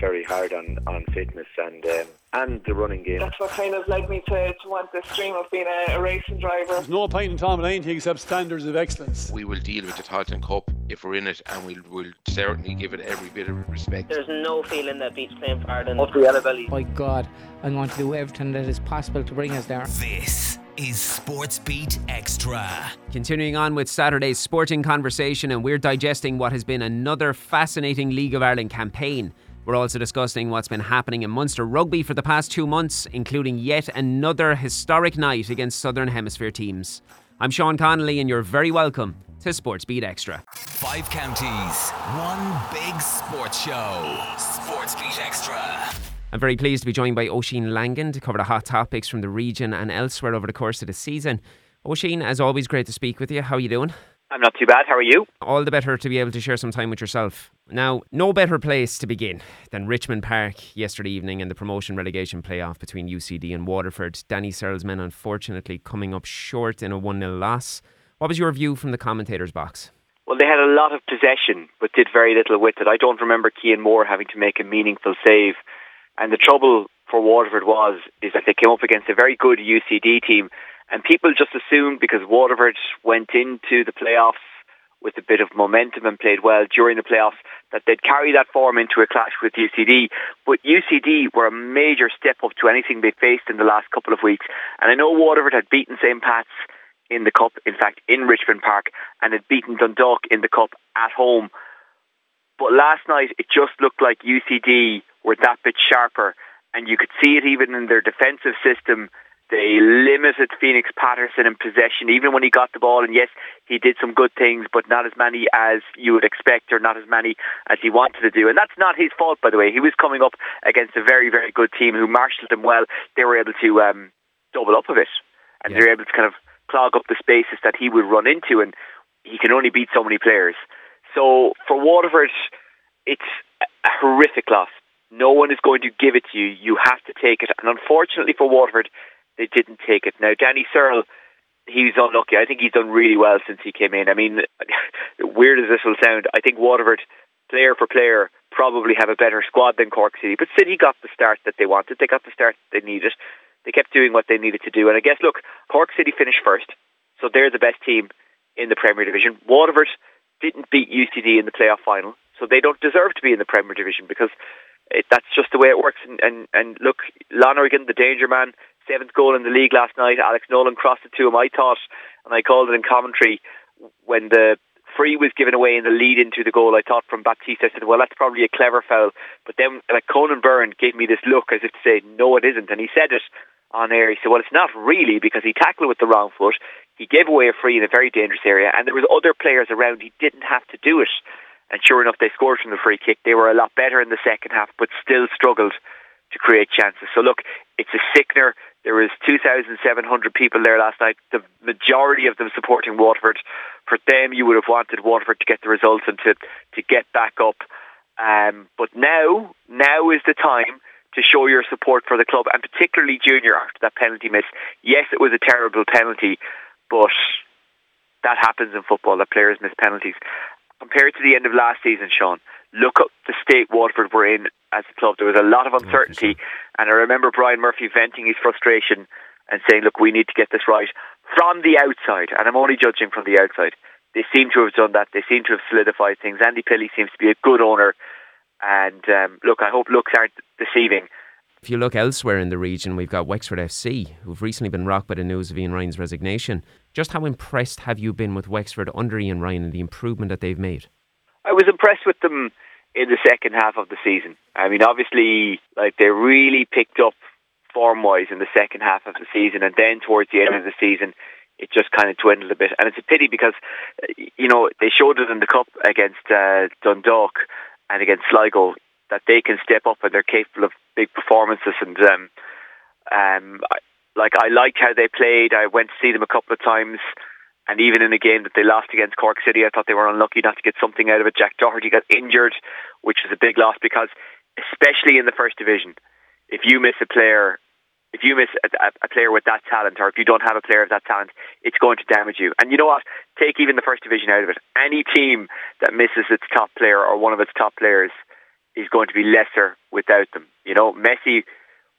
very hard on, on fitness and um, and the running game. That's what kind of led me to, to want this dream of being a, a racing driver. There's no point in talking about anything except standards of excellence. We will deal with the Tailteann Cup if we're in it, and we'll, we'll certainly give it every bit of respect. There's no feeling that beats playing for Ireland up the yellow belly. By God, I'm going to do everything that is possible to bring us there. This is Sports Beat Extra. Continuing on with Saturday's sporting conversation, and we're digesting what has been another fascinating League of Ireland campaign. We're also discussing what's been happening in Munster rugby for the past two months, including yet another historic night against Southern Hemisphere teams. I'm Sean Connolly, and you're very welcome to Sports Beat Extra. Five counties, one big sports show. Sports Beat Extra. I'm very pleased to be joined by Oisín Langan to cover the hot topics from the region and elsewhere over the course of the season. Oisín, as always, great to speak with you. How are you doing? I'm not too bad. How are you? All the better to be able to share some time with yourself. Now, no better place to begin than Richmond Park yesterday evening in the promotion relegation playoff between UCD and Waterford. Danny Searle's men unfortunately coming up short in a 1 0 loss. What was your view from the commentator's box? Well, they had a lot of possession, but did very little with it. I don't remember Cian Moore having to make a meaningful save. And the trouble for Waterford was is that they came up against a very good UCD team and people just assumed because Waterford went into the playoffs with a bit of momentum and played well during the playoffs that they'd carry that form into a clash with UCD. But UCD were a major step up to anything they faced in the last couple of weeks. And I know Waterford had beaten St. Pat's in the Cup, in fact, in Richmond Park, and had beaten Dundalk in the Cup at home. But last night, it just looked like UCD were that bit sharper. And you could see it even in their defensive system they limited Phoenix Patterson in possession, even when he got the ball. And yes, he did some good things, but not as many as you would expect, or not as many as he wanted to do. And that's not his fault, by the way. He was coming up against a very, very good team who marshalled him well. They were able to um, double up a bit, and yeah. they were able to kind of clog up the spaces that he would run into. And he can only beat so many players. So for Waterford, it's a horrific loss. No one is going to give it to you. You have to take it. And unfortunately for Waterford, they didn't take it. Now, Danny Searle, he's unlucky. I think he's done really well since he came in. I mean, weird as this will sound, I think Waterford, player for player, probably have a better squad than Cork City. But City got the start that they wanted. They got the start they needed. They kept doing what they needed to do. And I guess, look, Cork City finished first, so they're the best team in the Premier Division. Waterford didn't beat UCD in the playoff final, so they don't deserve to be in the Premier Division because it, that's just the way it works. And, and, and look, Lonergan, the danger man, seventh goal in the league last night. Alex Nolan crossed it to him. I thought, and I called it in commentary when the free was given away in the lead into the goal. I thought from Baptiste, I said, well, that's probably a clever foul. But then, like Conan Byrne gave me this look as if to say, no, it isn't, and he said it on air. He said, well, it's not really because he tackled with the wrong foot. He gave away a free in a very dangerous area, and there was other players around. He didn't have to do it. And sure enough, they scored from the free kick. They were a lot better in the second half, but still struggled to create chances. So look, it's a sickener. There was 2,700 people there last night. The majority of them supporting Waterford. For them, you would have wanted Waterford to get the results and to to get back up. Um, but now, now is the time to show your support for the club, and particularly Junior after that penalty miss. Yes, it was a terrible penalty, but that happens in football. That players miss penalties. Compared to the end of last season, Sean, look at the state Waterford were in as a club. There was a lot of uncertainty, and I remember Brian Murphy venting his frustration and saying, "Look, we need to get this right." From the outside, and I'm only judging from the outside, they seem to have done that. They seem to have solidified things. Andy Pilley seems to be a good owner, and um, look, I hope looks aren't deceiving. If you look elsewhere in the region, we've got Wexford FC, who've recently been rocked by the news of Ian Ryan's resignation. Just how impressed have you been with Wexford under Ian Ryan and the improvement that they've made? I was impressed with them in the second half of the season. I mean, obviously, like they really picked up form wise in the second half of the season, and then towards the end of the season, it just kind of dwindled a bit. And it's a pity because, you know, they showed it in the cup against uh, Dundalk and against Sligo that they can step up and they're capable of big performances. And um, um, like I liked how they played. I went to see them a couple of times. And even in a game that they lost against Cork City, I thought they were unlucky not to get something out of it. Jack Doherty got injured, which was a big loss because, especially in the first division, if you miss a player, if you miss a, a, player with that talent, or if you don't have a player of that talent, it's going to damage you. And you know what? Take even the first division out of it. Any team that misses its top player or one of its top players is going to be lesser without them. You know, Messi,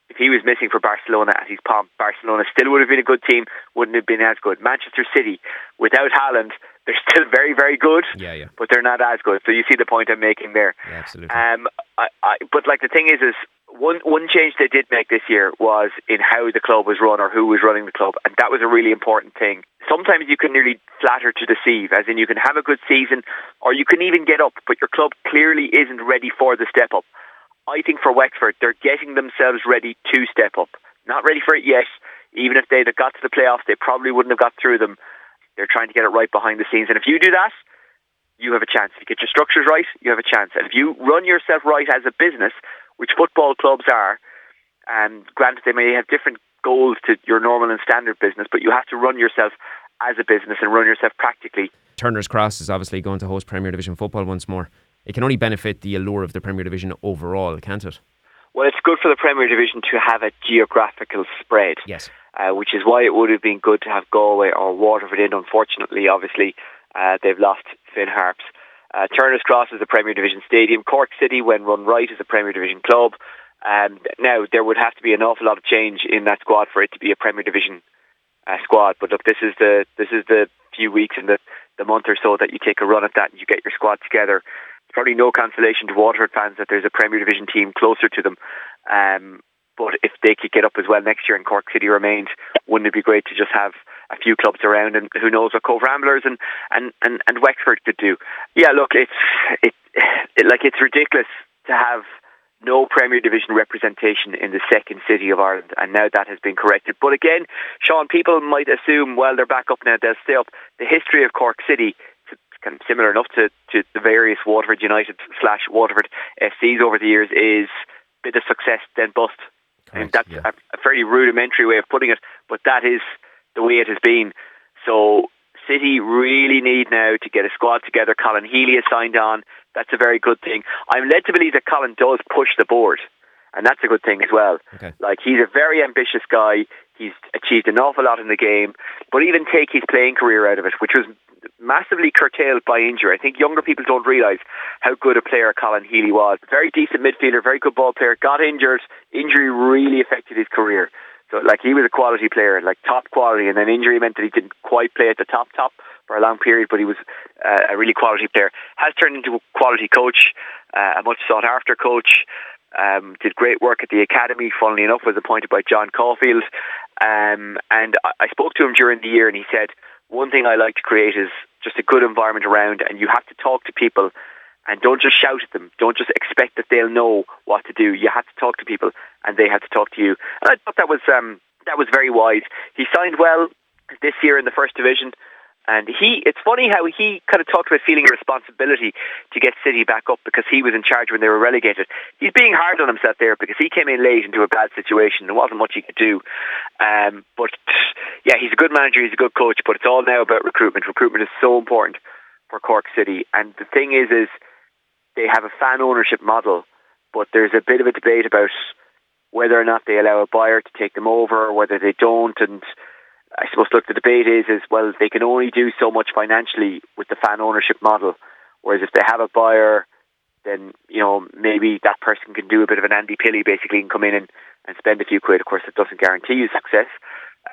if he was missing for Barcelona at his pomp, Barcelona still would have been a good team, wouldn't have been as good. Manchester City, without Haaland, they're still very, very good, Yeah, yeah, but they're not as good. So you see the point I'm making there. yeah absolutely. Um, I, I, but like the thing is, is one one change they did make this year was in how the club was run or who was running the club, and that was a really important thing. Sometimes you can nearly flatter to deceive, as in you can have a good season, or you can even get up, but your club clearly isn't ready for the step up. I think for Wexford, they're getting themselves ready to step up. Not ready for it yet. Even if they'd have got to the playoffs, they probably wouldn't have got through them. They're trying to get it right behind the scenes, and if you do that, you have a chance. If you get your structures right, you have a chance. And if you run yourself right as a business, which football clubs are, and granted they may have different goals to your normal and standard business, but you have to run yourself as a business and run yourself practically. Turner's Cross is obviously going to host Premier Division football once more. It can only benefit the allure of the Premier Division overall, can't it? Well, it's good for the Premier Division to have a geographical spread. Yes. uh, which is why it would have been good to have Galway or Waterford in. Unfortunately, obviously, uh, they've lost Finn Harps. Uh, Turner's Cross is a Premier Division stadium. Cork City, when run right, is a Premier Division club. Um, now, there would have to be an awful lot of change in that squad for it to be a Premier Division uh, squad. But look, this is the this is the few weeks in the, the month or so that you take a run at that and you get your squad together. Probably no consolation to Waterford fans that there's a Premier Division team closer to them. Um, but if they could get up as well next year and Cork City remained, wouldn't it be great to just have a few clubs around and who knows what Cobh Ramblers and, and, and, and Wexford could do. Yeah, look, it's it, it like it's ridiculous to have no Premier Division representation in the second city of Ireland, and now that has been corrected. But again, Sean, people might assume, well, they're back up now, they'll stay up. The history of Cork City kind of similar enough to, to the various Waterford United slash Waterford FCs over the years is bit of success then bust. and Correct, that's yeah. a, a fairly rudimentary way of putting it, but that is the way it has been. So City really need now to get a squad together. Colin Healy has signed on. That's a very good thing. I'm led to believe that Colin does push the board, and that's a good thing as well. Okay. Like he's a very ambitious guy. He's achieved an awful lot in the game, but even take his playing career out of it, which was massively curtailed by injury. I think younger people don't realise how good a player Colin Healy was. Very decent midfielder, very good ball player. Got injured. Injury really affected his career. So, like, he was a quality player, like top quality, and then injury meant that he didn't quite play at the top top for a long period, but he was uh, a really quality player. Has turned into a quality coach, uh, a much sought after coach. Um, did great work at the academy. Funnily enough, was appointed by John Caulfield. Um, and I, I spoke to him during the year, and he said one thing I like to create is just a good environment around, and you have to talk to people, and don't just shout at them. Don't just expect that they'll know what to do. You have to talk to people, and they have to talk to you. And I thought that was um, that was very wise. He signed well this year in the first division. And he, it's funny how he kind of talked about feeling a responsibility to get City back up because he was in charge when they were relegated. He's being hard on himself there because he came in late into a bad situation. There wasn't much he could do. Um, but yeah, he's a good manager, he's a good coach, but it's all now about recruitment. Recruitment is so important for Cork City. And the thing is, is they have a fan ownership model, but there's a bit of a debate about whether or not they allow a buyer to take them over, or whether they don't, and I suppose look the debate is is well they can only do so much financially with the fan ownership model, whereas if they have a buyer, then you know maybe that person can do a bit of an Andy Pilley basically and come in and, and spend a few quid. Of course, it doesn't guarantee you success,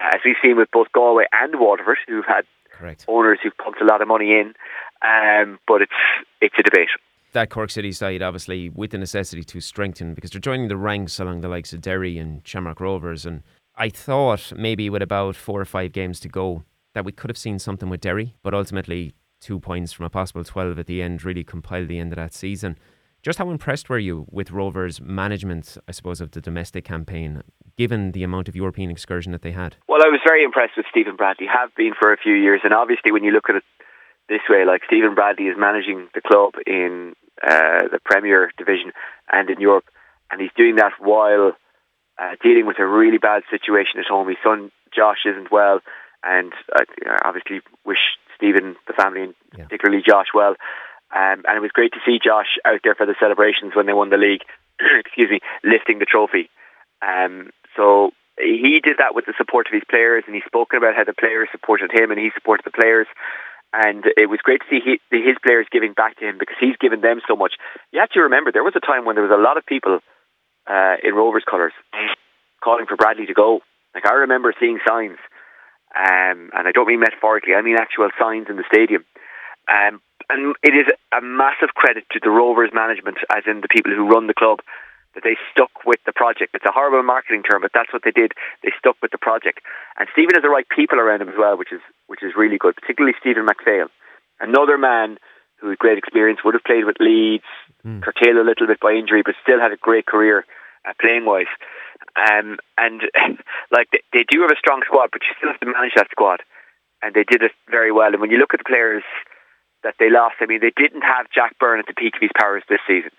as we've seen with both Galway and Waterford, who've had Correct. owners who've pumped a lot of money in. Um, but it's it's a debate. That Cork City side, obviously, with the necessity to strengthen because they're joining the ranks along the likes of Derry and Shamrock Rovers. And I thought maybe with about four or five games to go that we could have seen something with Derry, but ultimately two points from a possible 12 at the end really compiled the end of that season. Just how impressed were you with Rovers' management, I suppose, of the domestic campaign, given the amount of European excursion that they had? Well, I was very impressed with Stephen Bradley. Have been for a few years, and obviously, when you look at it this way, like Stephen Bradley is managing the club in uh, the Premier Division and in Europe, and he's doing that while uh, dealing with a really bad situation at home. His son Josh isn't well, and uh, obviously wish Stephen, the family, and Yeah. particularly Josh, well. Um, and it was great to see Josh out there for the celebrations when they won the league. excuse me, lifting the trophy. Um, so he did that with the support of his players, and he's spoken about how the players supported him and he supported the players. and it was great to see he, his players giving back to him because he's given them so much. You have to remember there was a time when there was a lot of people uh, in Rovers colours calling for Bradley to go. Like I remember seeing signs, um, and I don't mean metaphorically, I mean actual signs in the stadium. Um, and it is a massive credit to the Rovers management, as in the people who run the club, that they stuck with the project. It's a horrible marketing term, but that's what they did. They stuck with the project. And Stephen has the right people around him as well, which is which is really good, particularly Stephen McPhail. Another man who had great experience, would have played with Leeds, mm. curtailed a little bit by injury, but still had a great career uh, playing wise. Um, and like they, they do have a strong squad, but you still have to manage that squad. And they did it very well. And when you look at the players that they lost, I mean, they didn't have Jack Byrne at the peak of his powers this season.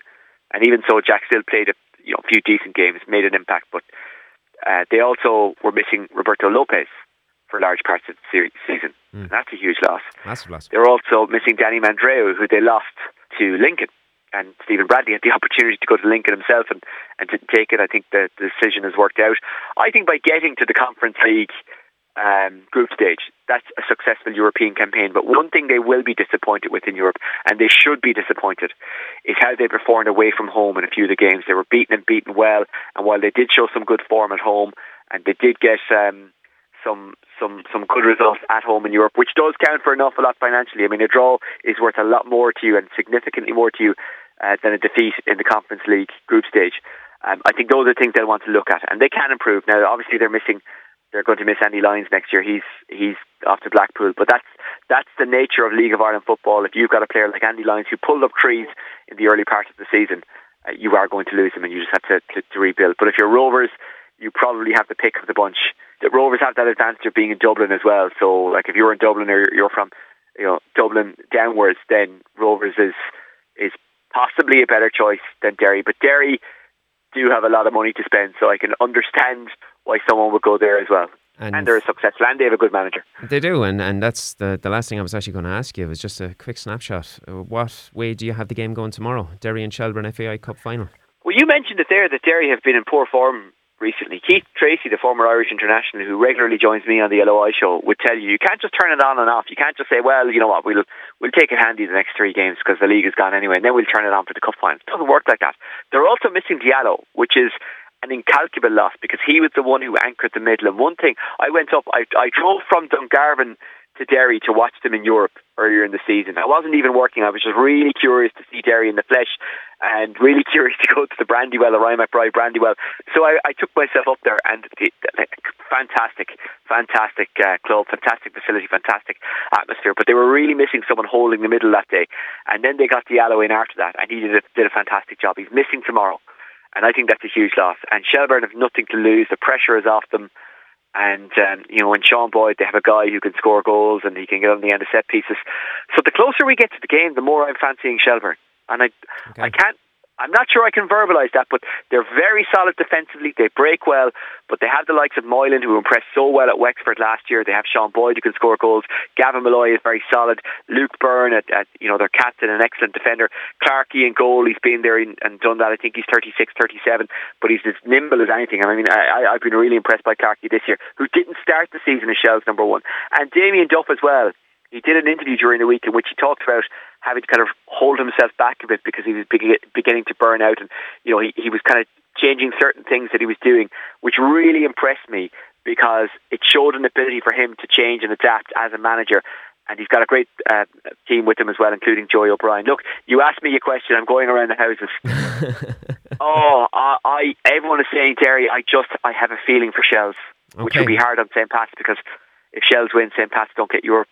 And even so, Jack still played a you know, few decent games, made an impact. But uh, they also were missing Roberto Lopez for large parts of the season. Mm. That's a huge loss. Massive loss. They're also missing Danny Mandroiu, who they lost to Lincoln. And Stephen Bradley had the opportunity to go to Lincoln himself and, and didn't take it. I think the, the decision has worked out. I think by getting to the Conference League um, group stage, that's a successful European campaign. But one thing they will be disappointed with in Europe, and they should be disappointed, is how they performed away from home in a few of the games. They were beaten and beaten well, and while they did show some good form at home, and they did get um, some some some good results at home in Europe, which does count for an awful lot financially. I mean, a draw is worth a lot more to you and significantly more to you uh, than a defeat in the Conference League group stage. Um, I think those are things they'll want to look at, and they can improve. Now, obviously, they're missing. They're going to miss Andy Lyons next year. He's he's off to Blackpool, but that's that's the nature of League of Ireland football. If you've got a player like Andy Lyons who pulled up trees in the early part of the season, uh, you are going to lose him, and you just have to, to, to rebuild. But if you're Rovers, you probably have the pick of the bunch. The Rovers have that advantage of being in Dublin as well. So, like, if you're in Dublin or you're from, you know, Dublin downwards, then Rovers is is possibly a better choice than Derry. But Derry do have a lot of money to spend, so I can understand why someone would go there as well. And, and, they're a successful and they have a good manager. They do, and, and that's the, the last thing I was actually going to ask you was just a quick snapshot. What way do you have the game going tomorrow? Derry and Shelbourne FAI Cup final. Well, you mentioned it there that Derry have been in poor form recently. Keith Treacy, the former Irish international who regularly joins me on the LOI show, would tell you you can't just turn it on and off. You can't just say, well, you know what, we'll we'll take it handy the next three games because the league is gone anyway, and then we'll turn it on for the cup final. It doesn't work like that. They're also missing Diallo, which is an incalculable loss because he was the one who anchored the middle. And one thing, I went up, I, I drove from Dungarvan to Derry to watch them in Europe earlier in the season. I wasn't even working. I was just really curious to see Derry in the flesh and really curious to go to the Brandywell, the Ryan McBride Brandywell. So I, I took myself up there and the, the, fantastic, fantastic uh, club, fantastic facility, fantastic atmosphere. But they were really missing someone holding the middle that day. And then they got Diallo in after that and he did a, did a fantastic job. He's missing tomorrow. And I think that's a huge loss. And Shelbourne have nothing to lose. The pressure is off them. And um, you know, in Sean Boyd, they have a guy who can score goals and he can get on the end of set pieces. So the closer we get to the game, the more I'm fancying Shelbourne. And I, okay. I can't I'm not sure I can verbalise that, but they're very solid defensively. They break well, but they have the likes of Moylan, who impressed so well at Wexford last year. They have Sean Boyd, who can score goals. Gavin Molloy is very solid. Luke Byrne, at, at you know, their captain, an excellent defender. Clarkey in goal, he's been there and done that. I think he's 36, 37, but he's as nimble as anything. I mean, I, I've been really impressed by Clarkey this year, who didn't start the season as Shell's number one. And Damien Duff as well he did an interview during the week in which he talked about having to kind of hold himself back a bit because he was beginning to burn out, and you know he, he was kind of changing certain things that he was doing, which really impressed me because it showed an ability for him to change and adapt as a manager. And he's got a great uh, team with him as well, including Joey O'Brien. Look, you asked me a question. I'm going around the houses. oh, I, I, everyone is saying Derry. I just I have a feeling for Shells, okay. which will be hard on St. Pat's because if Shells win, St. Pat's don't get Europe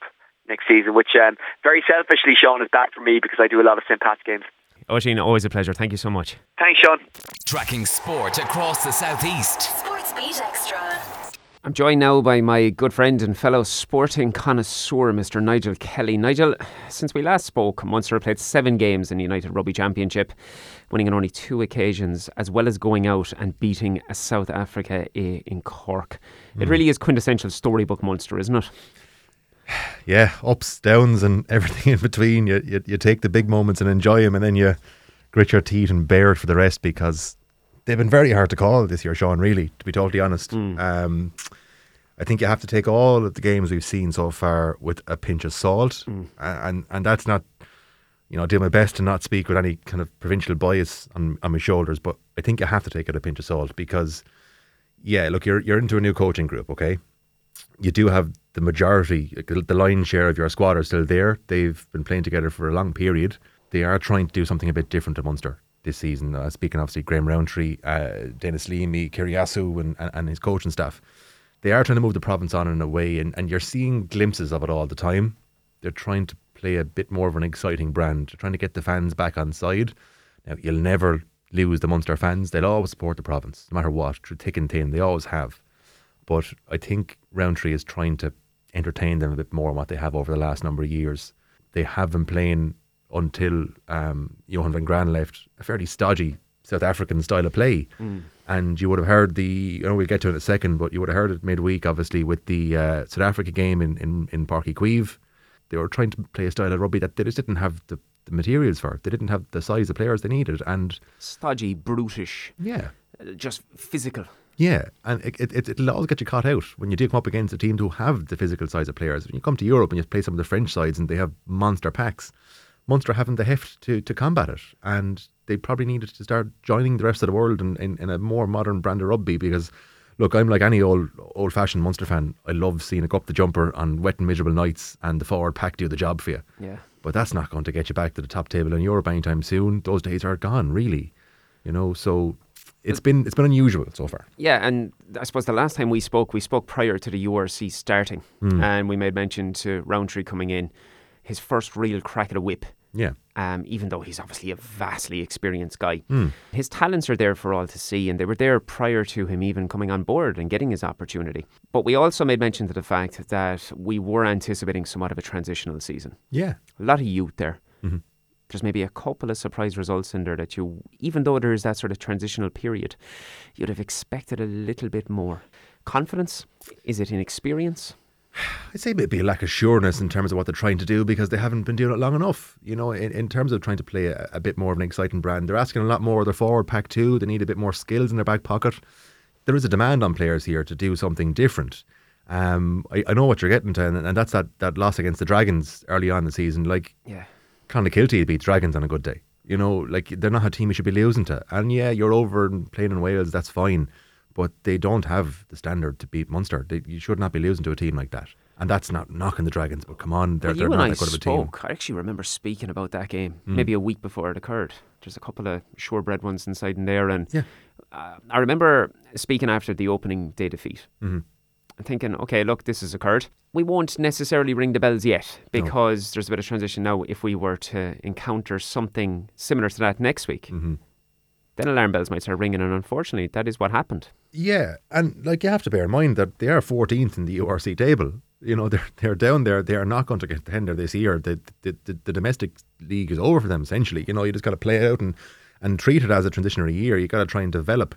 next season, which um, very selfishly, Sean, is bad for me because I do a lot of St. Pat's games. Oisin, always a pleasure. Thank you so much. Thanks, Sean. Tracking sport across the southeast. Sports Beat Extra. I'm joined now by my good friend and fellow sporting connoisseur, Mr. Nigel Kelly. Nigel, since we last spoke, Munster played seven games in the United Rugby Championship, winning on only two occasions, as well as going out and beating a South Africa A in Cork. Mm. It hmm. really is quintessential storybook Munster, isn't it? yeah, ups, downs, and everything in between. You, you, you take the big moments and enjoy them, and then you grit your teeth and bear it for the rest because they've been very hard to call this year, Sean. Really, to be totally honest. Mm. Um, I think you have to take all of the games we've seen so far with a pinch of salt, Mm. And and that's not, you know, I do my best to not speak with any kind of provincial bias on on my shoulders, but I think you have to take it a pinch of salt because, yeah, look, you're you're into a new coaching group, okay? You do have the majority, the lion's share of your squad are still there. They've been playing together for a long period. They are trying to do something a bit different at Munster this season. Uh, speaking obviously, Graham Rowntree, uh, Denis Leamy, Kyriacou, and, and, and his coaching staff they are trying to move the province on in a way, and, and you're seeing glimpses of it all the time. They're trying to play a bit more of an exciting brand, They're trying to get the fans back on side. Now, you'll never lose the Munster fans. They'll always support the province, no matter what, through thick and thin. They always have. But I think Rowntree is trying to entertain them a bit more than what they have over the last number of years. They have been playing until um, Johann van Graan left a fairly stodgy South African style of play. And you would have heard the, I know we'll get to it in a second, but you would have heard it midweek, obviously, with the uh, South Africa game in, in, in Páirc Uí Chaoimh. They were trying to play a style of rugby that they just didn't have the, the materials for. They didn't have the size of players they needed. And Stodgy, brutish, yeah, uh, just physical. Yeah, and it, it, it, it'll always get you caught out when you do come up against a team who have the physical size of players. When you come to Europe and you play some of the French sides and they have monster packs, Munster haven't the heft to, to combat it. And they probably needed to start joining the rest of the world in, in, in a more modern brand of rugby because, look, I'm like any old old fashioned Munster fan. I love seeing a go up the jumper on wet and miserable nights and the forward pack do the job for you. Yeah. But that's not going to get you back to the top table in Europe anytime soon. Those days are gone, really. You know, so it's been it's been unusual so far. Yeah, and I suppose the last time we spoke, we spoke prior to the URC starting, Hmm. and we made mention to Rowntree coming in, his first real crack at a whip. Yeah. Um, even though he's obviously a vastly experienced guy, Hmm. his talents are there for all to see, and they were there prior to him even coming on board and getting his opportunity. But we also made mention to the fact that we were anticipating somewhat of a transitional season. Yeah. A lot of youth there. Mhm. There's maybe a couple of surprise results in there that you, even though there is that sort of transitional period, you'd have expected a little bit more. Confidence? Is it inexperience? I'd say maybe a lack of sureness in terms of what they're trying to do because they haven't been doing it long enough. You know, in, in terms of trying to play a, a bit more of an exciting brand, they're asking a lot more of their forward pack too. They need a bit more skills in their back pocket. There is a demand on players here to do something different. Um, I, I know what you're getting to, and, and that's that, that loss against the Dragons early on in the season. Like, Yeah. Clonakilty beats Dragons on a good day. You know, like they're not a team you should be losing to. And yeah, you're over and playing in Wales, that's fine. But they don't have the standard to beat Munster. They, you should not be losing to a team like that. And that's not knocking the Dragons, but come on, they're, Well, they're not I that good of a team. spoke. I actually remember speaking about that game Mm. maybe a week before it occurred. There's a couple of shorebred ones inside in there, and Yeah. uh, I remember speaking after the opening day defeat. Mhm. Thinking, okay, look, this has occurred. We won't necessarily ring the bells yet because there's a bit of transition now. If we were to encounter something similar to that next week, Mm-hmm. then alarm bells might start ringing. And unfortunately, that is what happened. Yeah, and like you have to bear in mind that they are 14th in the URC table. You know, they're they're down there. They are not going to get tender this year. The, the the the domestic league is over for them essentially. You know, you just got to play it out and and treat it as a transitionary year. You got to try and develop.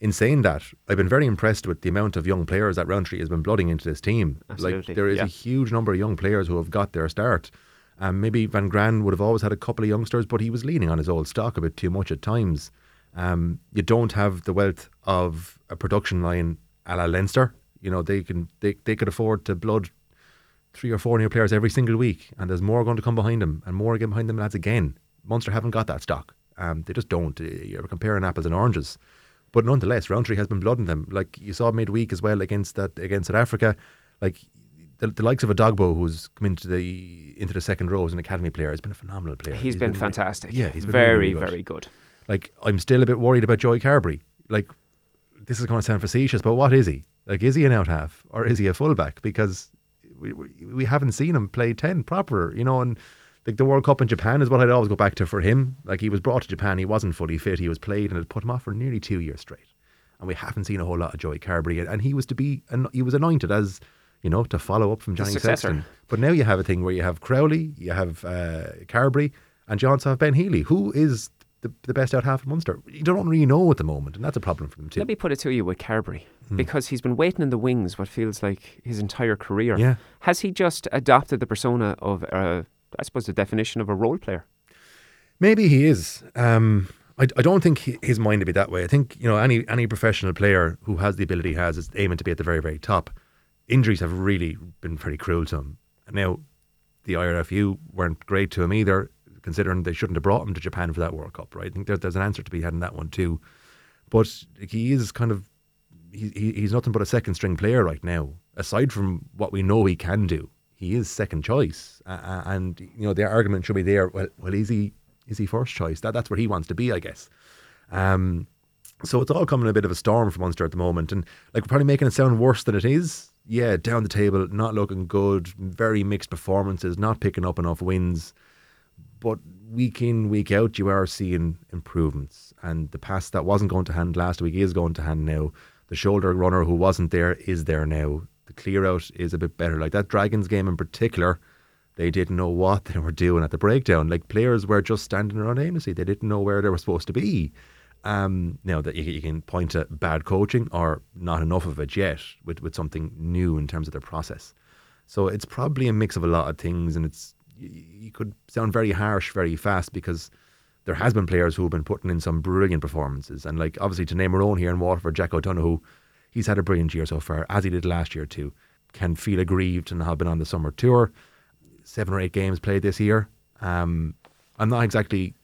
In saying that, I've been very impressed with the amount of young players that Rowntree has been blooding into this team. Absolutely, Like there is yeah. a huge number of young players who have got their start. Um, maybe Van Graan would have always had a couple of youngsters, but he was leaning on his old stock a bit too much at times. Um, you don't have the wealth of a production line a la Leinster. You know, they can they, they could afford to blood three or four new players every single week, and there's more going to come behind them, and more again behind them lads again. Munster haven't got that stock. Um, they just don't. Uh, You're comparing apples and oranges. But nonetheless, Rowntree has been blooding them. Like you saw midweek as well against that against South Africa. Like the, the likes of Edogbo who's come into the into the second row as an academy player has been a phenomenal player. He's been fantastic. Yeah, he's been very, really good. very good. Like I'm still a bit worried about Joey Carberry. Like this is going to sound facetious, but what is he? Like is he an out half or is he a fullback? Because we, we we haven't seen him play ten proper, you know. And like the World Cup in Japan is what I'd always go back to for him. Like he was brought to Japan, he wasn't fully fit, he was played, and it put him off for nearly two years straight. And we haven't seen a whole lot of Joey Carberry, and, and he was to be he was anointed as you know to follow up from Johnny. Sexton. But now you have a thing where you have Crowley, you have uh, Carberry, and you also have Ben Healy, who is the, the best out half of Munster. You don't really know at the moment, and that's a problem for them too. Let me put it to you with Carberry, Hmm. because he's been waiting in the wings what feels like his entire career. Yeah. Has he just adopted the persona of, uh, I suppose, the definition of a role player? Maybe he is. Um, I, I don't think he, his mind would be that way. I think you know any any professional player who has the ability he has is aiming to be at the very very top. injuries have really been very cruel to him. And now, the IRFU weren't great to him either, considering they shouldn't have brought him to Japan for that World Cup, right? I think there, there's an answer to be had in that one too. But he is kind of he, he's nothing but a second string player right now. Aside from what we know he can do, he is second choice, uh, and you know the argument should be there. Well, well, is he is he first choice? That that's where he wants to be, I guess. Um, so it's all coming a bit of a storm for Munster at the moment, and like we're probably making it sound worse than it is. Yeah, down the table, not looking good, very mixed performances, not picking up enough wins. But week in, week out, you are seeing improvements, and the pass that wasn't going to hand last week is going to hand now. The shoulder runner who wasn't there is there now. The clear out is a bit better. Like that Dragons game in particular, they didn't know what they were doing at the breakdown. Like players were just standing around aimlessly. They didn't know where they were supposed to be. Um, now that you, you, can point to bad coaching or not enough of it yet with, with something new in terms of their process. So it's probably a mix of a lot of things, and it's you could sound very harsh very fast because there has been players who have been putting in some brilliant performances, and like obviously to name our own here in Waterford, Jack O'Donoghue, he's had a brilliant year so far, as he did last year too. Can feel aggrieved and have been on the summer tour, seven or eight games played this year. Um, I'm not exactly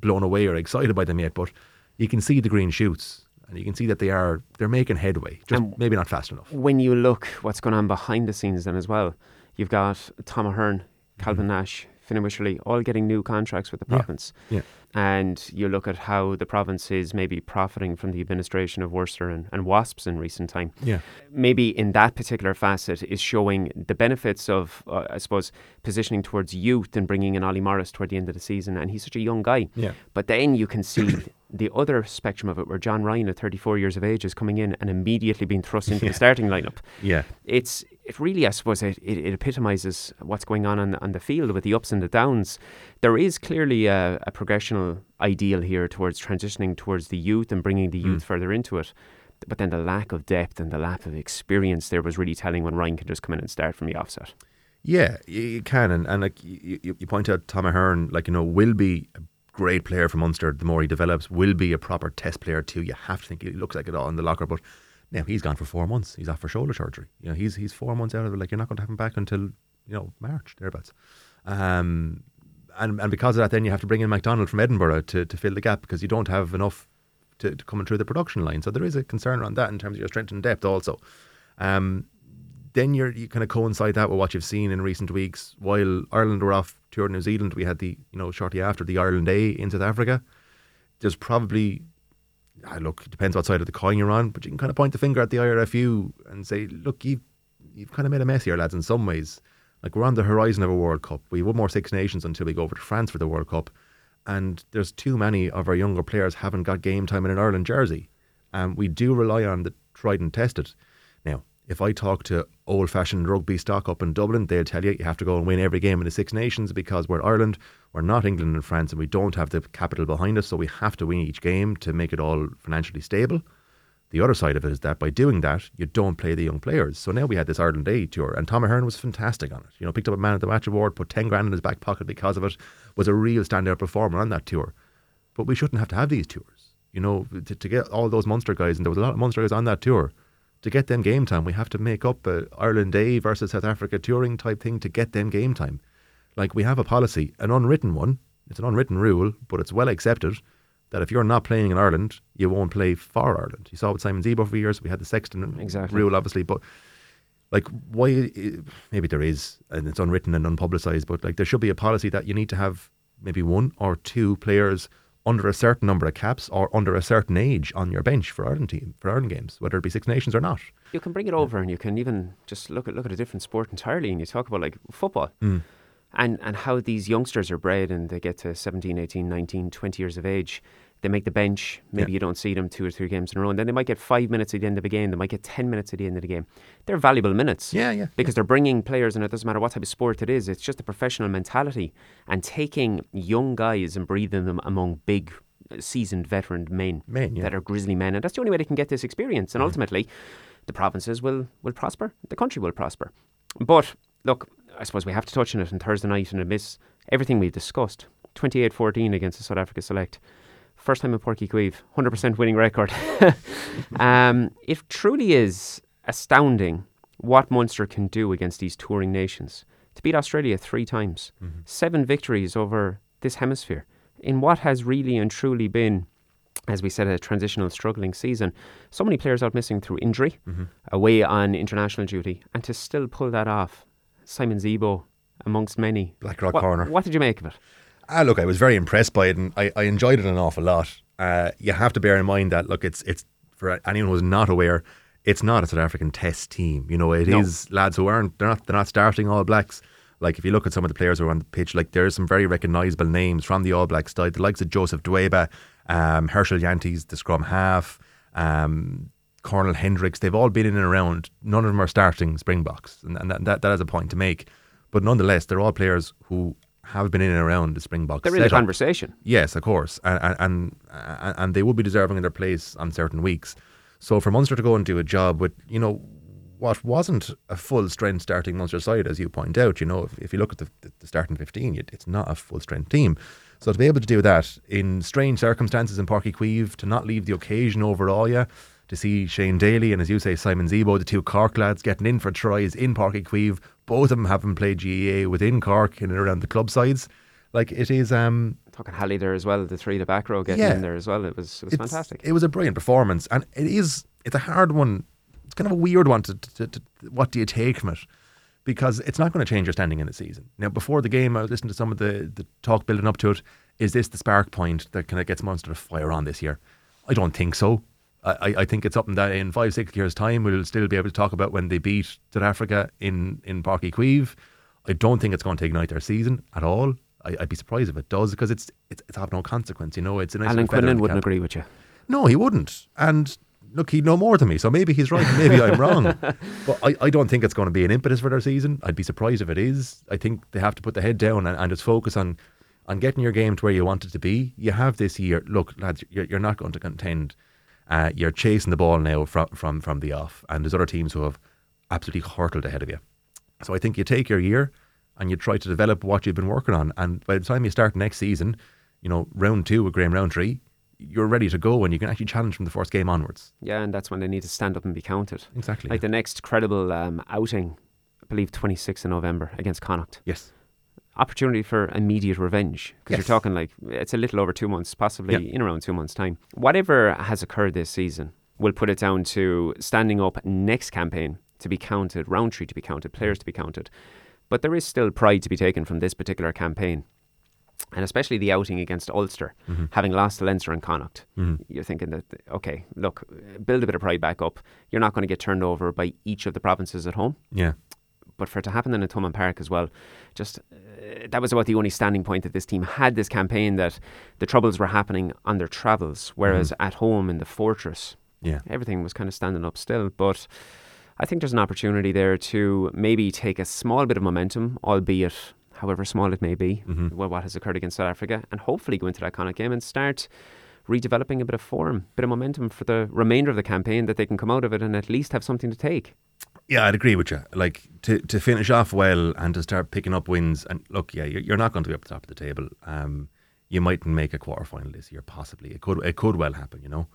blown away or excited by them yet, but you can see the green shoots and you can see that they are they're making headway, just and maybe not fast enough. When you look what's going on behind the scenes, then as well, you've got Tom Ahern, Calvin mm-hmm. Nash, Fineen Wycherley, all getting new contracts with the province. Yeah. yeah. And you look at how the province is maybe profiting from the administration of Worcester and, and WASPs in recent time. Yeah. Maybe in that particular facet is showing the benefits of, uh, I suppose, positioning towards youth and bringing in Ollie Morris toward the end of the season. And he's such a young guy. Yeah. But then you can see the other spectrum of it, where John Ryan, at 34 years of age, is coming in and immediately being thrust into yeah. the starting lineup. Yeah, it's it really, I suppose, it, it, it epitomizes what's going on, on on the field with the ups and the downs. There is clearly a, a progressional ideal here towards transitioning towards the youth and bringing the youth mm. further into it. But then the lack of depth and the lack of experience there was really telling when Ryan could just come in and start from the offset. Yeah, you can, and, and like you, you point out, Tom Ahern, like you know, will be a great player for Munster. The more he develops, will be a proper test player too. You have to think he looks like it all in the locker, but now he's gone for four months. He's off for shoulder surgery. You know, he's he's four months out of it. Like you're not going to have him back until you know March thereabouts. Um, and and because of that, then you have to bring in McDonald from Edinburgh to, to fill the gap because you don't have enough to, to coming through the production line. So there is a concern around that in terms of your strength and depth also. Um, then you're you kind of coincide that with what you've seen in recent weeks. While Ireland were off tour New Zealand, we had the you know shortly after the Ireland A in South Africa. There's probably ah, look, it depends what side of the coin you're on, but you can kind of point the finger at the IRFU and say, look, you've, you've kind of made a mess here, lads, in some ways. Like, we're on the horizon of a World Cup. We have one more Six Nations until we go over to France for the World Cup. And there's too many of our younger players haven't got game time in an Ireland jersey. And um, we do rely on the tried and tested. If I talk to old fashioned rugby stock up in Dublin, they'll tell you you have to go and win every game in the Six Nations because we're Ireland, we're not England and France, and we don't have the capital behind us, so we have to win each game to make it all financially stable. The other side of it is that by doing that, you don't play the young players. So now we had this Ireland A tour, and Tom Ahern was fantastic on it. You know, picked up a man of the match award, put 10 grand in his back pocket because of it, was a real standout performer on that tour. But we shouldn't have to have these tours. You know, to, to get all those Munster guys, and there was a lot of Munster guys on that tour to get them game time, we have to make up a Ireland A versus South Africa touring type thing to get them game time. Like we have a policy, an unwritten one. It's an unwritten rule, but it's well accepted that if you're not playing in Ireland, you won't play for Ireland. You saw with Simon Zebo for years. We had the Sexton exactly. rule, obviously, but like why? Maybe there is, and it's unwritten and unpublicized. But like there should be a policy that you need to have maybe one or two players under a certain number of caps or under a certain age on your bench for Ireland team for Ireland games, whether it be Six Nations or not. You can bring it over, and you can even just look at look at a different sport entirely, and you talk about like football. Mm. And, and how these youngsters are bred and they get to 17, 18, 19, 20 years of age they make the bench. Maybe yeah. you don't see them two or three games in a row, and then they might get five minutes at the end of a game. They might get ten minutes at the end of the game. They're valuable minutes. Yeah, yeah. Because yeah. they're bringing players, and it doesn't matter what type of sport it is. It's just a professional mentality and taking young guys and breathing them among big seasoned veteran men, men yeah. that are grizzly men, and that's the only way they can get this experience. And ultimately, the provinces will will prosper, the country will prosper. But look, I suppose we have to touch on it on Thursday night and amidst everything we've discussed. 28-14 against the South Africa select. First time in Uí Chaoimh, 100% winning record. um, it truly is astounding what Munster can do against these touring nations. To beat Australia three times, seven victories over this hemisphere, in what has really and truly been, as we said, a transitional, struggling season. So many players out missing through injury, away on international duty, and to still pull that off. Simon Zebo, amongst many. Blackrock what, corner. What did you make of it? Ah, look, I was very impressed by it, and I, I enjoyed it an awful lot. Uh, you have to bear in mind that look, it's it's for anyone who's not aware, it's not a South African Test team. You know, it is No. lads who aren't they're not they're not starting All Blacks. Like if you look at some of the players who are on the pitch, like there's some very recognisable names from the All Blacks side, the likes of Joseph Dweba, um, Herschel Jantjies, the scrum half, um, Cornel Hendricks. They've all been in and around. None of them are starting Springboks, and, and that, that that is a point to make. But nonetheless, they're all players who have been in and around the Springboks. They're in the conversation. Yes, of course, and and and, and they would be deserving of their place on certain weeks. So for Munster to go and do a job with you know what wasn't a full strength starting Munster side, as you point out, you know if, if you look at the, the, starting fifteen, it, it's not a full strength team. So to be able to do that in strange circumstances in Páirc Uí Chaoimh, to not leave the occasion overall, yeah, to see Shane Daly and as you say Simon Zebo, the two Cork lads getting in for tries in Páirc Uí Chaoimh, both of them having played GAA within Cork and around the club sides. Like it is um Talking Halley there as well, the three, the back row getting Yeah. in there as well. It was, it was fantastic. It was a brilliant performance, and it is. It's a hard one. It's kind of a weird one. To, to, to, what do you take from it? Because it's not going to change your standing in the season. Now, before the game, I was listening to some of the, the talk building up to it. Is this the spark point that kind of gets Munster to fire on this year? I don't think so. I, I- think it's something that in five, six years' time we'll still be able to talk about when they beat South Africa in in Páirc Uí Chaoimh. I don't think it's going to ignite their season at all. I, I'd be surprised if it does because it's it's, it's of no consequence. You know, it's a nice Alan Quinlan wouldn't agree with you. No, he wouldn't. And look, he'd know more than me, so maybe he's right, maybe I'm wrong. But I, I don't think it's going to be an impetus for their season. I'd be surprised if it is. I think they have to put the head down and, and just focus on on getting your game to where you want it to be. You have this year. Look, lads, you're, you're not going to contend. Uh, you're chasing the ball now from, from from the off, and there's other teams who have absolutely hurtled ahead of you. So I think you take your year and you try to develop what you've been working on. And by the time you start next season, you know, round two with Graham Rowntree, you're ready to go and you can actually challenge from the first game onwards. Yeah, and that's when they need to stand up and be counted. Exactly. Like the next credible um, outing, I believe 26th of November against Connacht. Yes. Opportunity for immediate revenge because Yes. you're talking like it's a little over two months, possibly in around two months' time. Whatever has occurred this season, we'll put it down to standing up next campaign to be counted, Rowntree to be counted, players to be counted. But there is still pride to be taken from this particular campaign. And especially the outing against Ulster, Mm-hmm. having lost to Leinster and Connacht, Mhm. you're thinking that, okay, look, build a bit of pride back up. You're not going to get turned over by each of the provinces at home. Yeah. But for it to happen in a Thomond Park as well, just uh, that was about the only standing point that this team had this campaign that the troubles were happening on their travels, whereas at home in the fortress, Yeah. everything was kind of standing up still. But I think there's an opportunity there to maybe take a small bit of momentum, albeit however small it may be, Mhm. well, what has occurred against South Africa, and hopefully go into that iconic game and start redeveloping a bit of form, a bit of momentum for the remainder of the campaign that they can come out of it and at least have something to take. Yeah, I'd agree with you. Like to, to finish off well and to start picking up wins. And look, yeah, you're, you're not going to be up the top of the table. Um, you mightn't make a quarter final this year, possibly. It could it could well happen, you know.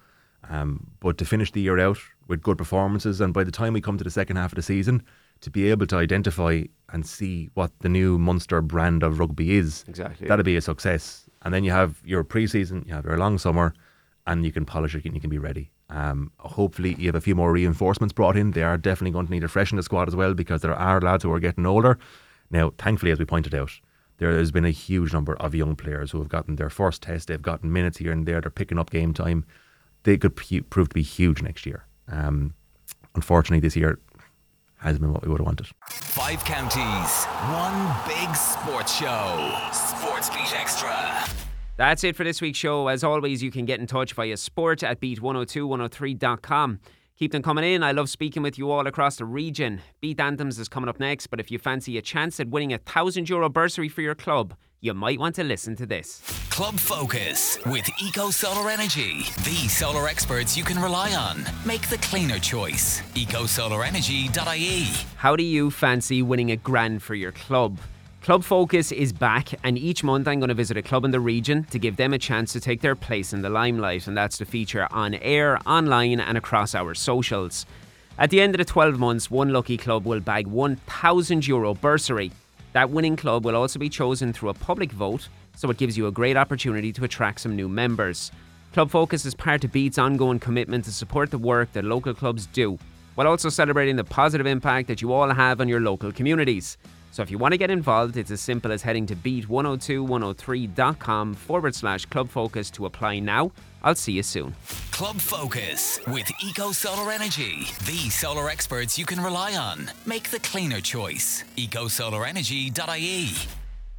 Um, but to finish the year out with good performances, and by the time we come to the second half of the season, to be able to identify and see what the new Munster brand of rugby is, Exactly. that'll be a success. And then you have your pre-season, you have your long summer, and you can polish it and you can be ready. Um, hopefully, you have a few more reinforcements brought in. They are definitely going to need a fresh in the squad as well because there are lads who are getting older. Now, thankfully, as we pointed out, there has been a huge number of young players who have gotten their first test. They've gotten minutes here and there. They're picking up game time. They could pu- prove to be huge next year. Um, unfortunately, this year has been what we would have wanted. Five counties, one big sports show. Sports Beat Extra. That's it for this week's show. As always, you can get in touch via sport at beat102103.com. Keep them coming in. I love speaking with you all across the region. Beat Anthems is coming up next, but if you fancy a chance at winning a thousand euro bursary for your club, you might want to listen to this. Club Focus with Eco Solar Energy. The solar experts you can rely on. Make the cleaner choice. EcoSolarEnergy.ie. How do you fancy winning a grand for your club? Club Focus is back, and each month I'm going to visit a club in the region to give them a chance to take their place in the limelight, and that's the feature on air, online, and across our socials. At the end of the 12 months, one lucky club will bag €1,000 Euro bursary. That winning club will also be chosen through a public vote, so it gives you a great opportunity to attract some new members. Club Focus is part of Beat's ongoing commitment to support the work that local clubs do, while also celebrating the positive impact that you all have on your local communities. So if you want to get involved, it's as simple as heading to beat102103.com forward slash club focus to apply now. I'll see you soon. Club Focus with Eco Solar Energy, the solar experts you can rely on. Make the cleaner choice. EcoSolarEnergy.ie.